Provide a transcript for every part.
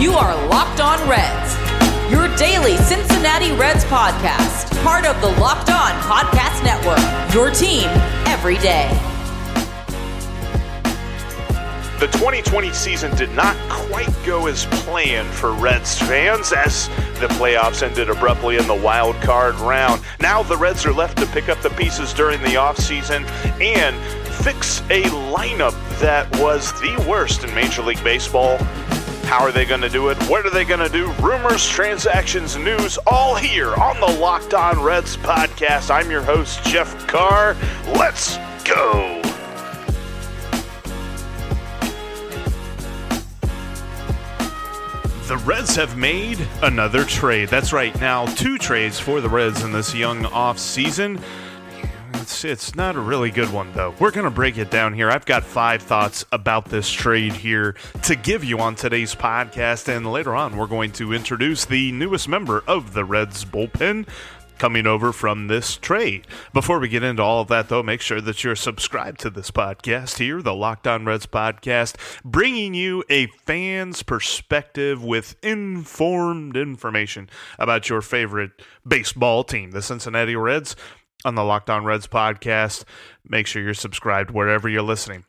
You are Locked On Reds, your daily Cincinnati Reds podcast, part of the Locked On Podcast Network, your team every day. The 2020 season did not quite go as planned for Reds fans as the playoffs ended abruptly in the wild card round. Now the Reds are left to pick up the pieces during the offseason and fix a lineup that was the worst in Major League Baseball how are they going to do it? What are they going to do? Rumors, transactions, news, all here on the Locked On Reds podcast. I'm your host, Jeff Carr. Let's go. The Reds have made another trade. That's right. Now, two trades for the Reds in this young off season. It's not a really good one though. We're gonna break it down here. I've got five thoughts about this trade here to give you on today's podcast, and later on we're going to introduce the newest member of the Reds bullpen coming over from this trade. Before we get into all of that, though, make sure that you're subscribed to this podcast here, the Locked On Reds podcast, bringing you a fan's perspective with informed information about your favorite baseball team, the Cincinnati Reds on the Locked On Reds podcast. Make sure you're subscribed wherever you're listening.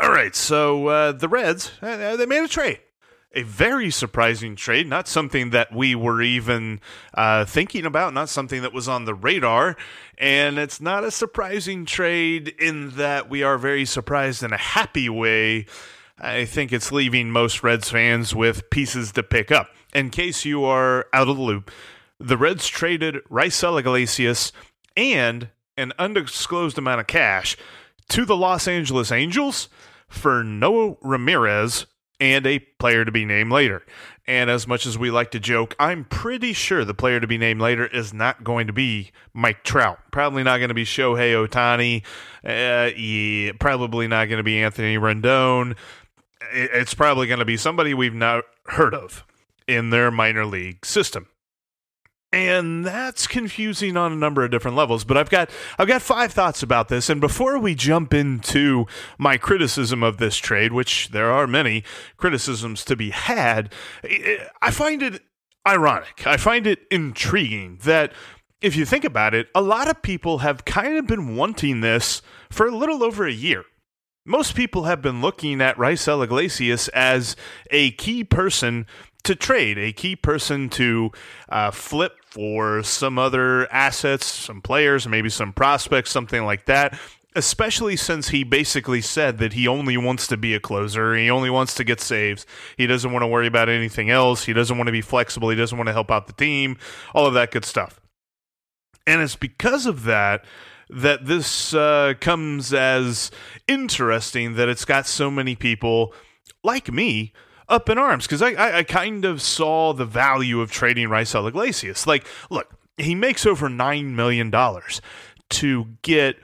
All right, so uh, the Reds uh, they made a trade, a very surprising trade, not something that we were even uh, thinking about, not something that was on the radar, and it's not a surprising trade in that we are very surprised in a happy way. I think it's leaving most Reds fans with pieces to pick up. In case you are out of the loop, the Reds traded Raisel Iglesias and an undisclosed amount of cash to the Los Angeles Angels for Noe Ramirez and a player to be named later. And as much as we like to joke, I'm pretty sure the player to be named later is not going to be Mike Trout. Probably not going to be Shohei Ohtani. Uh, yeah, probably not going to be Anthony Rendon. It's probably going to be somebody we've not heard of in their minor league system and that's confusing on a number of different levels but i've got i've got five thoughts about this. And before we jump into my criticism of this trade which there are many criticisms to be had i find it ironic. I find it intriguing that if you think about it a lot of people have kind of been wanting this for a little over a year. Most people have been looking at Raisel Iglesias as a key person to trade, a key person to uh, flip for some other assets, some players, maybe some prospects, something like that. Especially since he basically said that he only wants to be a closer. He only wants to get saves. He doesn't want to worry about anything else. He doesn't want to be flexible. He doesn't want to help out the team. All of that good stuff. And it's because of that that this uh, comes as interesting that it's got so many people like me up in arms because I, I, I, kind of saw the value of trading Raisel Iglesias. Like, look, he makes over $9 million to get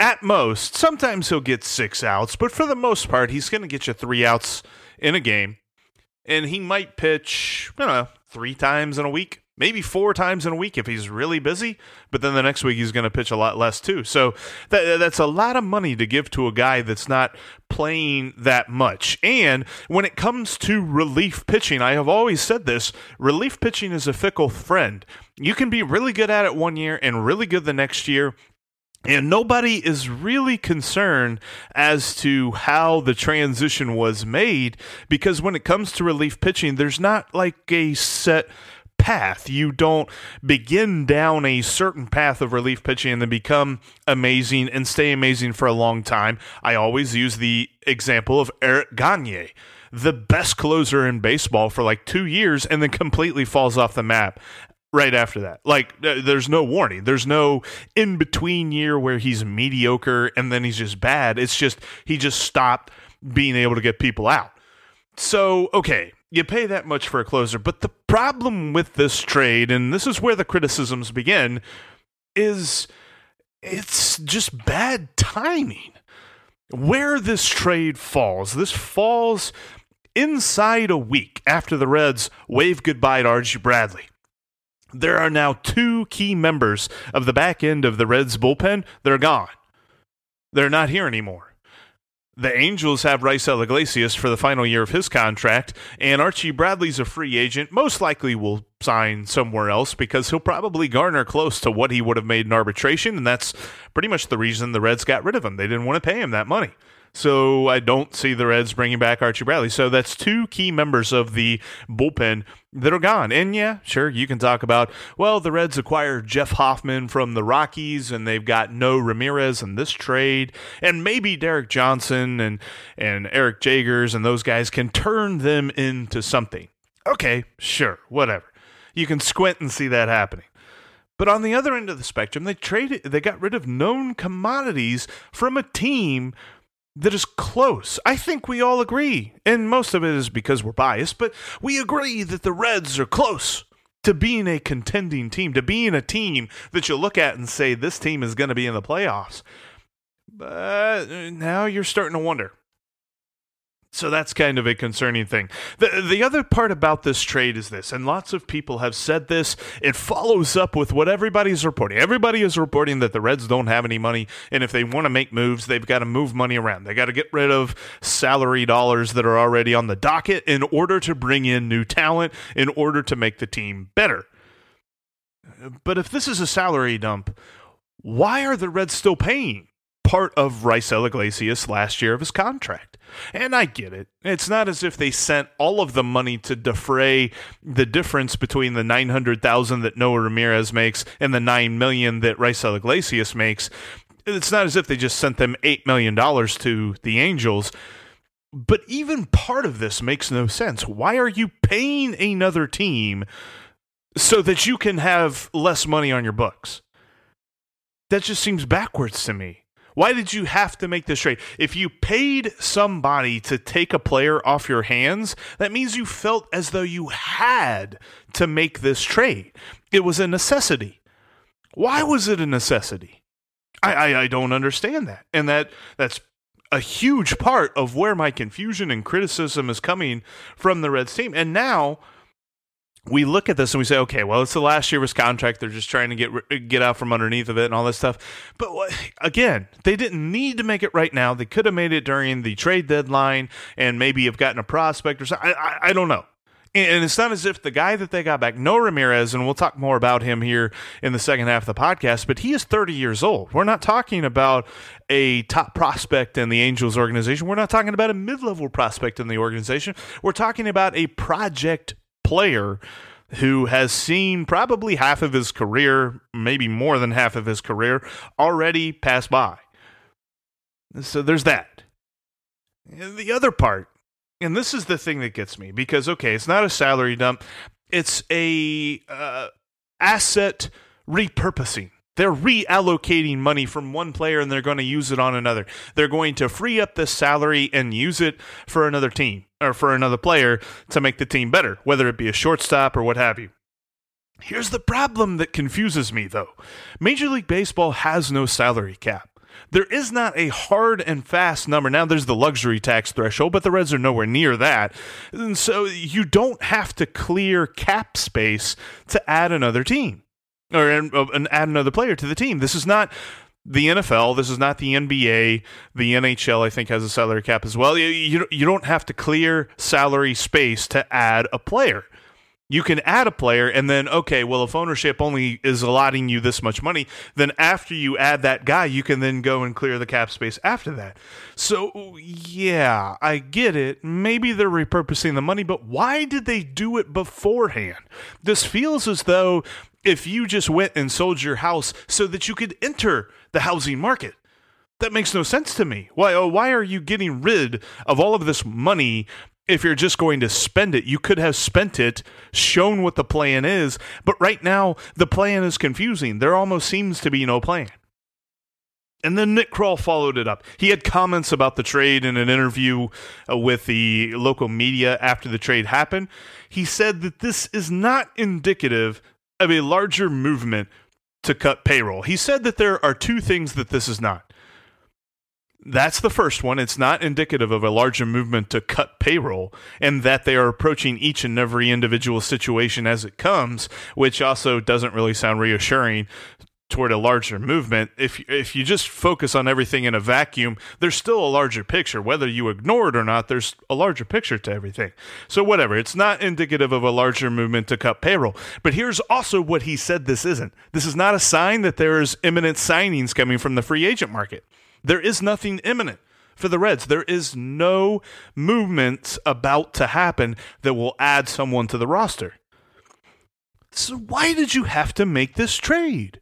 at most, sometimes he'll get six outs, but for the most part, he's going to get you three outs in a game. And he might pitch, don't know, three times in a week maybe four times in a week if he's really busy. But then the next week he's going to pitch a lot less too. So that, that's a lot of money to give to a guy that's not playing that much. And when it comes to relief pitching, I have always said this relief pitching is a fickle friend. You can be really good at it one year and really good the next year. And nobody is really concerned as to how the transition was made because when it comes to relief pitching, there's not like a set path. You don't begin down a certain path of relief pitching and then become amazing and stay amazing for a long time. I always use the example of Eric Gagne. the best closer in baseball for like two years and then completely falls off the map right after that. Like, uh, there's no warning. There's no in between year where he's mediocre and then he's just bad. It's just, he just stopped being able to get people out. So, okay, you pay that much for a closer. But the problem with this trade, and this is where the criticisms begin, is it's just bad timing. Where this trade falls, this falls inside a week after the Reds wave goodbye to Archie Bradley. There are now two key members of the back end of the Reds bullpen. They're gone. They're not here anymore. The Angels have Raisel Iglesias for the final year of his contract, and Archie Bradley's a free agent. Most likely will sign somewhere else because he'll probably garner close to what he would have made in arbitration, and that's pretty much the reason the Reds got rid of him. They didn't want to pay him that money. So I don't see the Reds bringing back Archie Bradley. So that's two key members of the bullpen that are gone. And yeah, sure, you can talk about, well, the Reds acquired Jeff Hoffman from the Rockies and they've got Noe Ramirez in this trade. And maybe Derek Johnson and, and Eric Jagers and those guys can turn them into something. Okay, sure, whatever. You can squint and see that happening. But on the other end of the spectrum, they traded they got rid of known commodities from a team that is close. I think we all agree, and most of it is because we're biased, but we agree that the Reds are close to being a contending team, to being a team that you look at and say, this team is going to be in the playoffs. But uh, now you're starting to wonder so that's kind of a concerning thing. The, the other part about this trade is this, and lots of people have said this, it follows up with what everybody's reporting. Everybody is reporting that the Reds don't have any money, and if they want to make moves, they've got to move money around. They got to get rid of salary dollars that are already on the docket in order to bring in new talent, in order to make the team better. But if this is a salary dump, why are the Reds still paying part of Raisel Iglesias last year of his contract? And I get it. It's not as if they sent all of the money to defray the difference between the 900,000 that Noe Ramirez makes and the 9 million that Raisel Iglesias makes. It's not as if they just sent them 8 million dollars to the Angels. But even part of this makes no sense. Why are you paying another team so that you can have less money on your books? That just seems backwards to me. Why did you have to make this trade? If you paid somebody to take a player off your hands, that means you felt as though you had to make this trade. It was a necessity. Why was it a necessity? I, I, I don't understand that. And that that's a huge part of where my confusion and criticism is coming from the Reds team. And now we look at this and we say, okay, well, it's the last year of his contract. They're just trying to get get out from underneath of it and all this stuff. But again, they didn't need to make it right now. They could have made it during the trade deadline and maybe have gotten a prospect or something. I, I, I don't know. And it's not as if the guy that they got back, Noe Ramirez, and we'll talk more about him here in the second half of the podcast, but he is 30 years old. We're not talking about a top prospect in the Angels organization. We're not talking about a mid level prospect in the organization. We're talking about a project player who has seen probably half of his career, maybe more than half of his career, already pass by. So there's that. The other part, and this is the thing that gets me because okay, it's not a salary dump, it's a uh, asset repurposing. They're reallocating money from one player and they're going to use it on another. They're going to free up this salary and use it for another team or for another player to make the team better, whether it be a shortstop or what have you. Here's the problem that confuses me, though Major League Baseball has no salary cap. There is not a hard and fast number. Now, there's the luxury tax threshold, but the Reds are nowhere near that. And so you don't have to clear cap space to add another team or uh, and add another player to the team. This is not the NFL. This is not the NBA. The NHL, I think, has a salary cap as well. You, you, you don't have to clear salary space to add a player. You can add a player, and then, okay, well, if ownership only is allotting you this much money, then after you add that guy, you can then go and clear the cap space after that. So, yeah, I get it. Maybe they're repurposing the money, but why did they do it beforehand? This feels as though if you just went and sold your house so that you could enter the housing market. That makes no sense to me. Why oh, why are you getting rid of all of this money if you're just going to spend it. You could have spent it, shown what the plan is, but right now the plan is confusing. There almost seems to be no plan. And then Nick Krall followed it up. He had comments about the trade in an interview uh, with the local media after the trade happened. He said that this is not indicative of a larger movement to cut payroll. He said that there are two things that this is not. That's the first one. It's not indicative of a larger movement to cut payroll, and that they are approaching each and every individual situation as it comes, which also doesn't really sound reassuring toward a larger movement. If if you just focus on everything in a vacuum, there's still a larger picture. Whether you ignore it or not, there's a larger picture to everything. So whatever, it's not indicative of a larger movement to cut payroll. But here's also what he said this isn't. This is not a sign that there's imminent signings coming from the free agent market. There is nothing imminent for the Reds. There is no movement about to happen that will add someone to the roster. So why did you have to make this trade?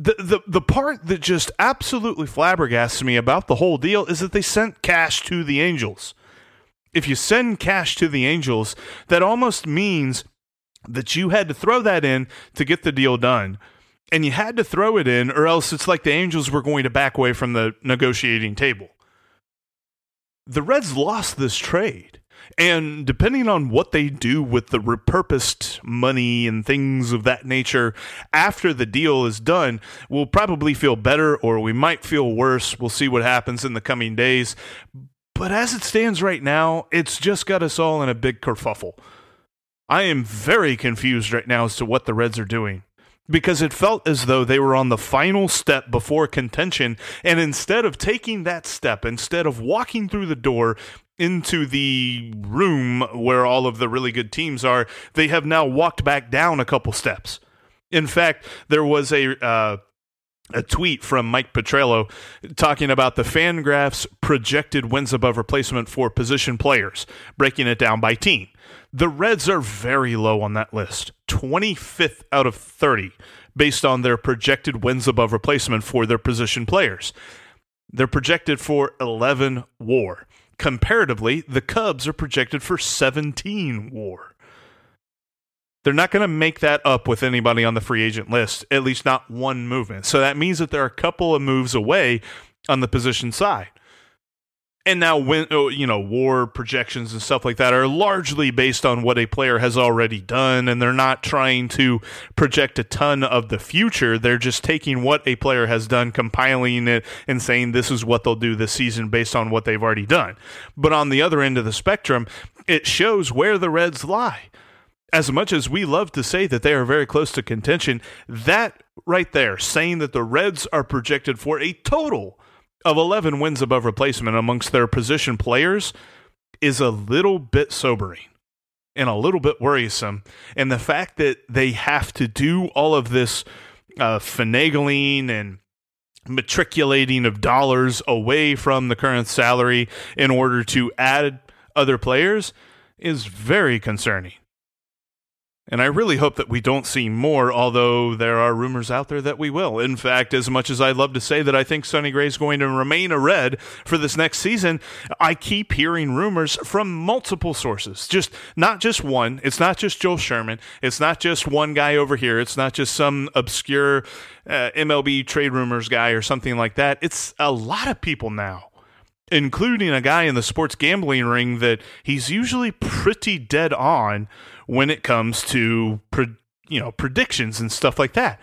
The, the the part that just absolutely flabbergasts me about the whole deal is that they sent cash to the Angels. If you send cash to the Angels, that almost means that you had to throw that in to get the deal done. And you had to throw it in, or else it's like the Angels were going to back away from the negotiating table. The Reds lost this trade. And depending on what they do with the repurposed money and things of that nature after the deal is done, we'll probably feel better or we might feel worse. We'll see what happens in the coming days. But as it stands right now, it's just got us all in a big kerfuffle. I am very confused right now as to what the Reds are doing because it felt as though they were on the final step before contention. And instead of taking that step, instead of walking through the door into the room where all of the really good teams are, they have now walked back down a couple steps. In fact, there was a uh, a tweet from Mike Petriello talking about the Fangraphs projected wins above replacement for position players, breaking it down by team. The Reds are very low on that list, 25th out of 30, based on their projected wins above replacement for their position players. They're projected for 11 war. Comparatively, the Cubs are projected for 17 war. They're not going to make that up with anybody on the free agent list, at least not one movement. So that means that they're a couple of moves away on the position side and now when oh, uh, you know war projections and stuff like that are largely based on what a player has already done and they're not trying to project a ton of the future. They're just taking what a player has done compiling it and saying this is what they'll do this season based on what they've already done. But on the other end of the spectrum it shows where the reds lie. As much as we love to say that they are very close to contention that right there saying that the reds are projected for a total of 11 wins above replacement amongst their position players is a little bit sobering and a little bit worrisome. And the fact that they have to do all of this uh, finagling and matriculating of dollars away from the current salary in order to add other players is very concerning. And I really hope that we don't see more, although there are rumors out there that we will. In fact, as much as I'd love to say that I think Sonny Gray is going to remain a Red for this next season, I keep hearing rumors from multiple sources. Just not just one. It's not just Joel Sherman. It's not just one guy over here. It's not just some obscure uh, MLB trade rumors guy or something like that. It's a lot of people now including a guy in the sports gambling ring that he's usually pretty dead on when it comes to pre- you know predictions and stuff like that.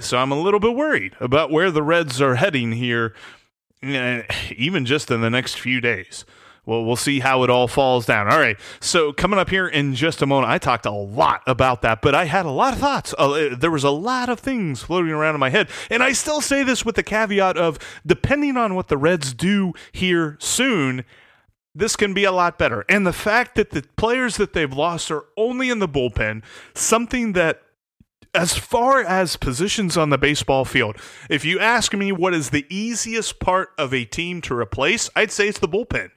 So I'm a little bit worried about where the Reds are heading here, eh, even just in the next few days. Well, we'll see how it all falls down. All right. So coming up here in just a moment, I talked a lot about that, but I had a lot of thoughts. Uh, there was a lot of things floating around in my head, and I still say this with the caveat of depending on what the Reds do here soon this can be a lot better. And the fact that the players that they've lost are only in the bullpen, something that as far as positions on the baseball field, if you ask me what is the easiest part of a team to replace, I'd say it's the bullpen.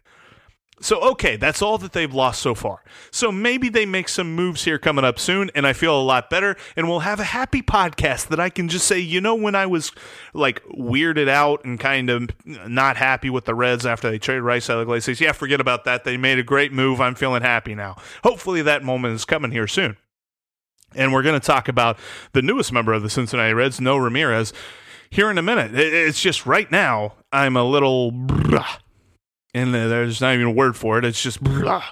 So, okay, that's all that they've lost so far. So maybe they make some moves here coming up soon, and I feel a lot better, and we'll have a happy podcast that I can just say, you know, when I was like weirded out and kind of not happy with the Reds after they traded Rice out of the Iglesias, yeah, forget about that. They made a great move. I'm feeling happy now. Hopefully that moment is coming here soon. And we're going to talk about the newest member of the Cincinnati Reds, Noe Ramirez, here in a minute. It's just right now, I'm a little. And there's not even a word for it. It's just. blah.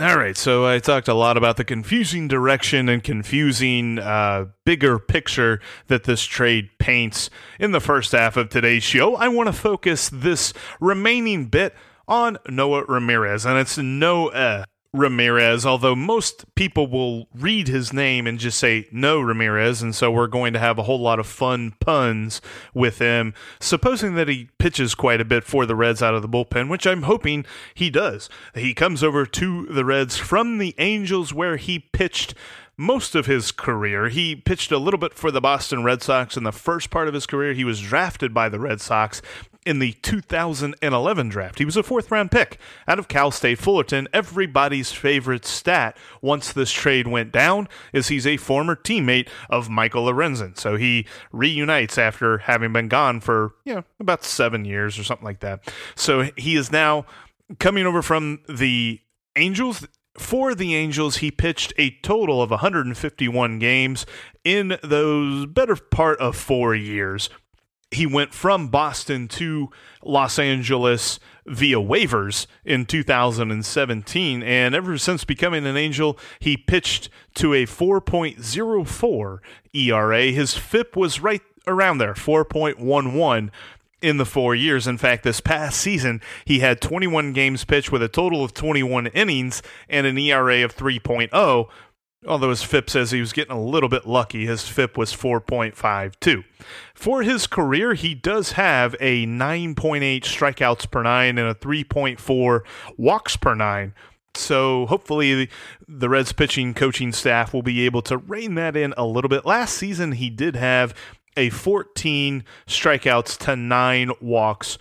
All right, so I talked a lot about the confusing direction and confusing uh, bigger picture that this trade paints in the first half of today's show. I want to focus this remaining bit on Noe Ramirez, and it's no Ramirez, although most people will read his name and just say no Ramirez, and so we're going to have a whole lot of fun puns with him, supposing that he pitches quite a bit for the Reds out of the bullpen, which I'm hoping he does. He comes over to the Reds from the Angels, where he pitched most of his career. He pitched a little bit for the Boston Red Sox in the first part of his career. He was drafted by the Red Sox in the 2011 draft. He was a fourth round pick out of Cal State Fullerton. Everybody's favorite stat once this trade went down is he's a former teammate of Michael Lorenzen. So he reunites after having been gone for, you know, about seven years or something like that. So he is now coming over from the Angels for the Angels, he pitched a total of 151 games in those better part of four years. He went from Boston to Los Angeles via waivers in 2017, and ever since becoming an Angel, he pitched to a 4.04 ERA. His FIP was right around there, 4.11 in the four years. In fact, this past season, he had 21 games pitched with a total of 21 innings and an ERA of 3.0. Although his FIP says he was getting a little bit lucky, his FIP was 4.52. For his career, he does have a 9.8 strikeouts per nine and a 3.4 walks per nine. So hopefully the Reds pitching coaching staff will be able to rein that in a little bit. Last season, he did have a 14 strikeouts to nine walks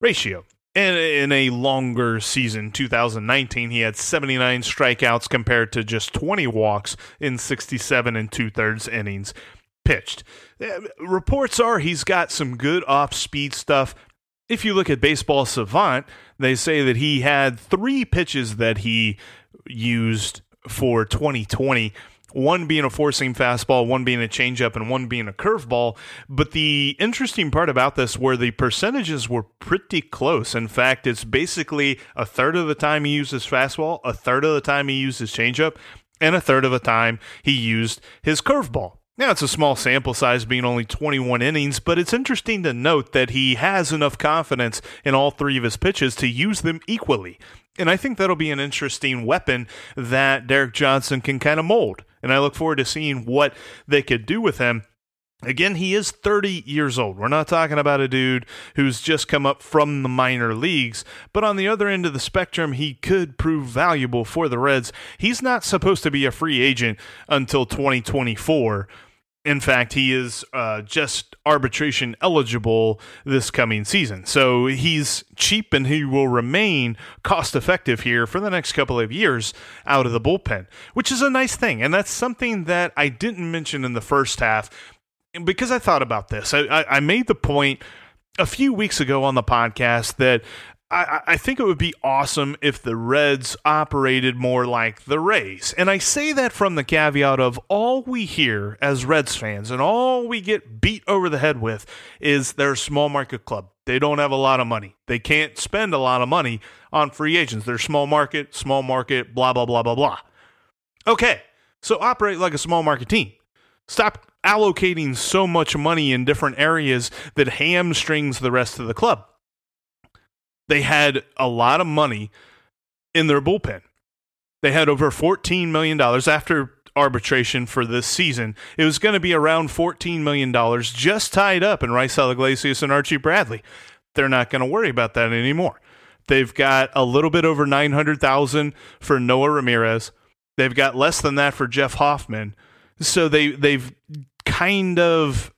ratio. And in a longer season, 2019, he had 79 strikeouts compared to just 20 walks in 67 and two thirds innings pitched. Uh, reports are he's got some good off speed stuff. If you look at Baseball Savant, they say that he had three pitches that he used for 2020 one being a four seam fastball, one being a changeup, and one being a curveball. But the interesting part about this were the percentages were pretty close. In fact, it's basically a third of the time he used his fastball, a third of the time he used his changeup, and a third of the time he used his curveball. Now, it's a small sample size being only 21 innings, but it's interesting to note that he has enough confidence in all three of his pitches to use them equally. And I think that'll be an interesting weapon that Derek Johnson can kind of mold. And I look forward to seeing what they could do with him. Again, he is 30 years old. We're not talking about a dude who's just come up from the minor leagues, but on the other end of the spectrum, he could prove valuable for the Reds. He's not supposed to be a free agent until 2024. In fact, he is uh, just arbitration eligible this coming season. So he's cheap and he will remain cost effective here for the next couple of years out of the bullpen, which is a nice thing. And that's something that I didn't mention in the first half because I thought about this. I, I, I made the point a few weeks ago on the podcast that I, I, think it would be awesome if the Reds operated more like the Rays. And I say that from the caveat of all we hear as Reds fans and all we get beat over the head with is they're a small market club. They don't have a lot of money. They can't spend a lot of money on free agents. They're small market, small market, blah, blah, blah, blah, blah. Okay, so operate like a small market team. Stop allocating so much money in different areas that hamstrings the rest of the club they had a lot of money in their bullpen. They had over $14 million after arbitration for this season. It was going to be around $14 million just tied up in Raisel Iglesias and Archie Bradley. They're not going to worry about that anymore. They've got a little bit over 900,000 for Noe Ramirez. They've got less than that for Jeff Hoffman. So they they've kind of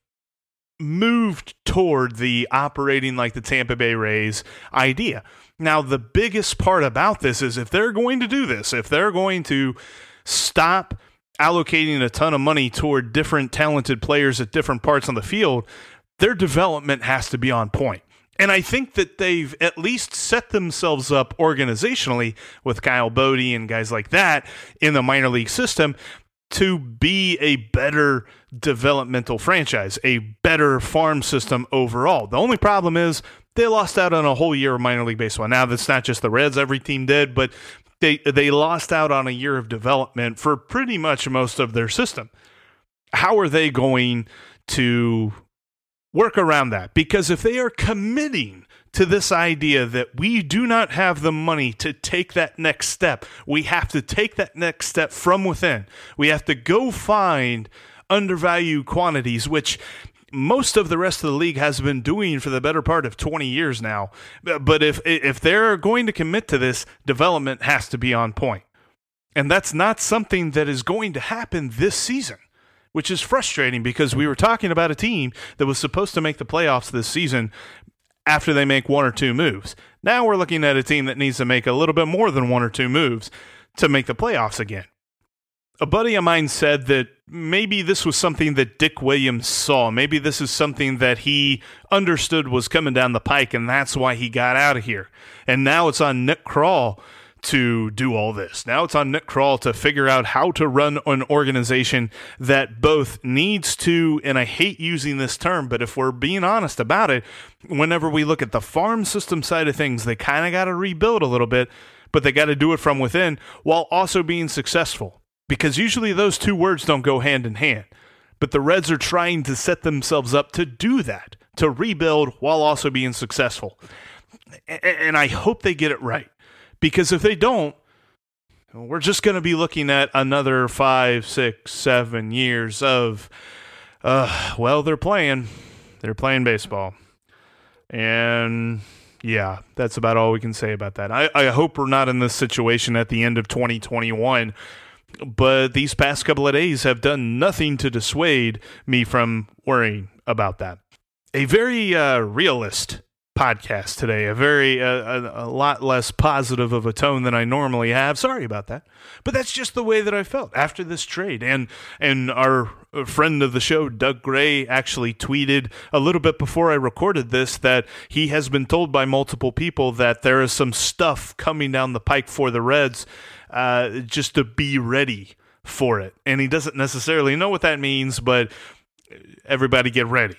moved toward the operating like the Tampa Bay Rays idea. Now, the biggest part about this is if they're going to do this, if they're going to stop allocating a ton of money toward different talented players at different parts on the field, their development has to be on point. And I think that they've at least set themselves up organizationally with Kyle Boddy and guys like that in the minor league system to be a better developmental franchise, a better farm system overall. The only problem is they lost out on a whole year of minor league baseball. Now that's not just the Reds; every team did, but they they lost out on a year of development for pretty much most of their system. How are they going to work around that? Because if they are committing to this idea that we do not have the money to take that next step, we have to take that next step from within. We have to go find undervalued quantities, which most of the rest of the league has been doing for the better part of 20 years now. But if if they're going to commit to this, development has to be on point. And that's not something that is going to happen this season, which is frustrating because we were talking about a team that was supposed to make the playoffs this season after they make one or two moves. Now we're looking at a team that needs to make a little bit more than one or two moves to make the playoffs again a buddy of mine said that maybe this was something that Dick Williams saw. Maybe this is something that he understood was coming down the pike, and that's why he got out of here. And now it's on Nick Krall to do all this. Now it's on Nick Krall to figure out how to run an organization that both needs to, and I hate using this term, but if we're being honest about it, whenever we look at the farm system side of things, they kind of got to rebuild a little bit, but they got to do it from within while also being successful because usually those two words don't go hand in hand. But the Reds are trying to set themselves up to do that, to rebuild while also being successful. And I hope they get it right because if they don't, we're just going to be looking at another five, six, seven years of, uh, well, they're playing, they're playing baseball. And yeah, that's about all we can say about that. I, I hope we're not in this situation at the end of 2021 but these past couple of days have done nothing to dissuade me from worrying about that. A very uh, realist podcast today, a very uh, a, a, lot less positive of a tone than I normally have. Sorry about that, but that's just the way that I felt after this trade. And and our friend of the show, Doug Gray, actually tweeted a little bit before I recorded this that he has been told by multiple people that there is some stuff coming down the pike for the Reds uh, just to be ready for it. And he doesn't necessarily know what that means, but everybody get ready.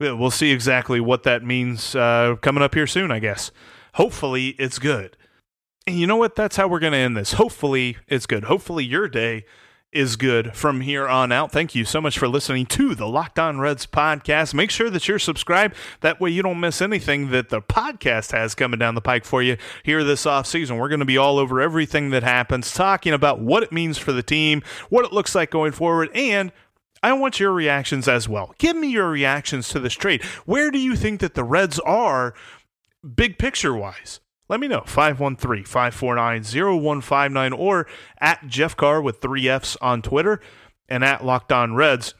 We'll see exactly what that means uh, coming up here soon, I guess. Hopefully, it's good. And you know what? That's how we're going to end this. Hopefully, it's good. Hopefully, your day is good from here on out. Thank you so much for listening to the Locked On Reds podcast. Make sure that you're subscribed. That way you don't miss anything that the podcast has coming down the pike for you here this off season. We're going to be all over everything that happens, talking about what it means for the team, what it looks like going forward, and I want your reactions as well. Give me your reactions to this trade. Where do you think that the Reds are big picture wise? Let me know. 513 549 0159 or at Jeff Carr with three F's on Twitter and at Locked On Reds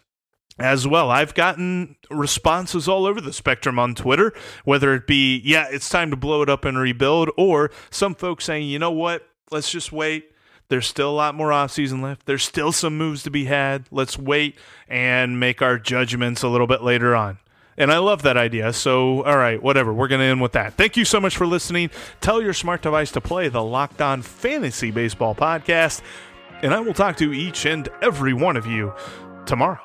as well. I've gotten responses all over the spectrum on Twitter, whether it be, yeah, it's time to blow it up and rebuild, or some folks saying, you know what, let's just wait. There's still a lot more offseason left. There's still some moves to be had. Let's wait and make our judgments a little bit later on. And I love that idea. So, all right, whatever. We're going to end with that. Thank you so much for listening. Tell your smart device to play the Locked On Fantasy Baseball podcast. And I will talk to each and every one of you tomorrow.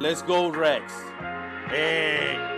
Let's go, Rex. Hey.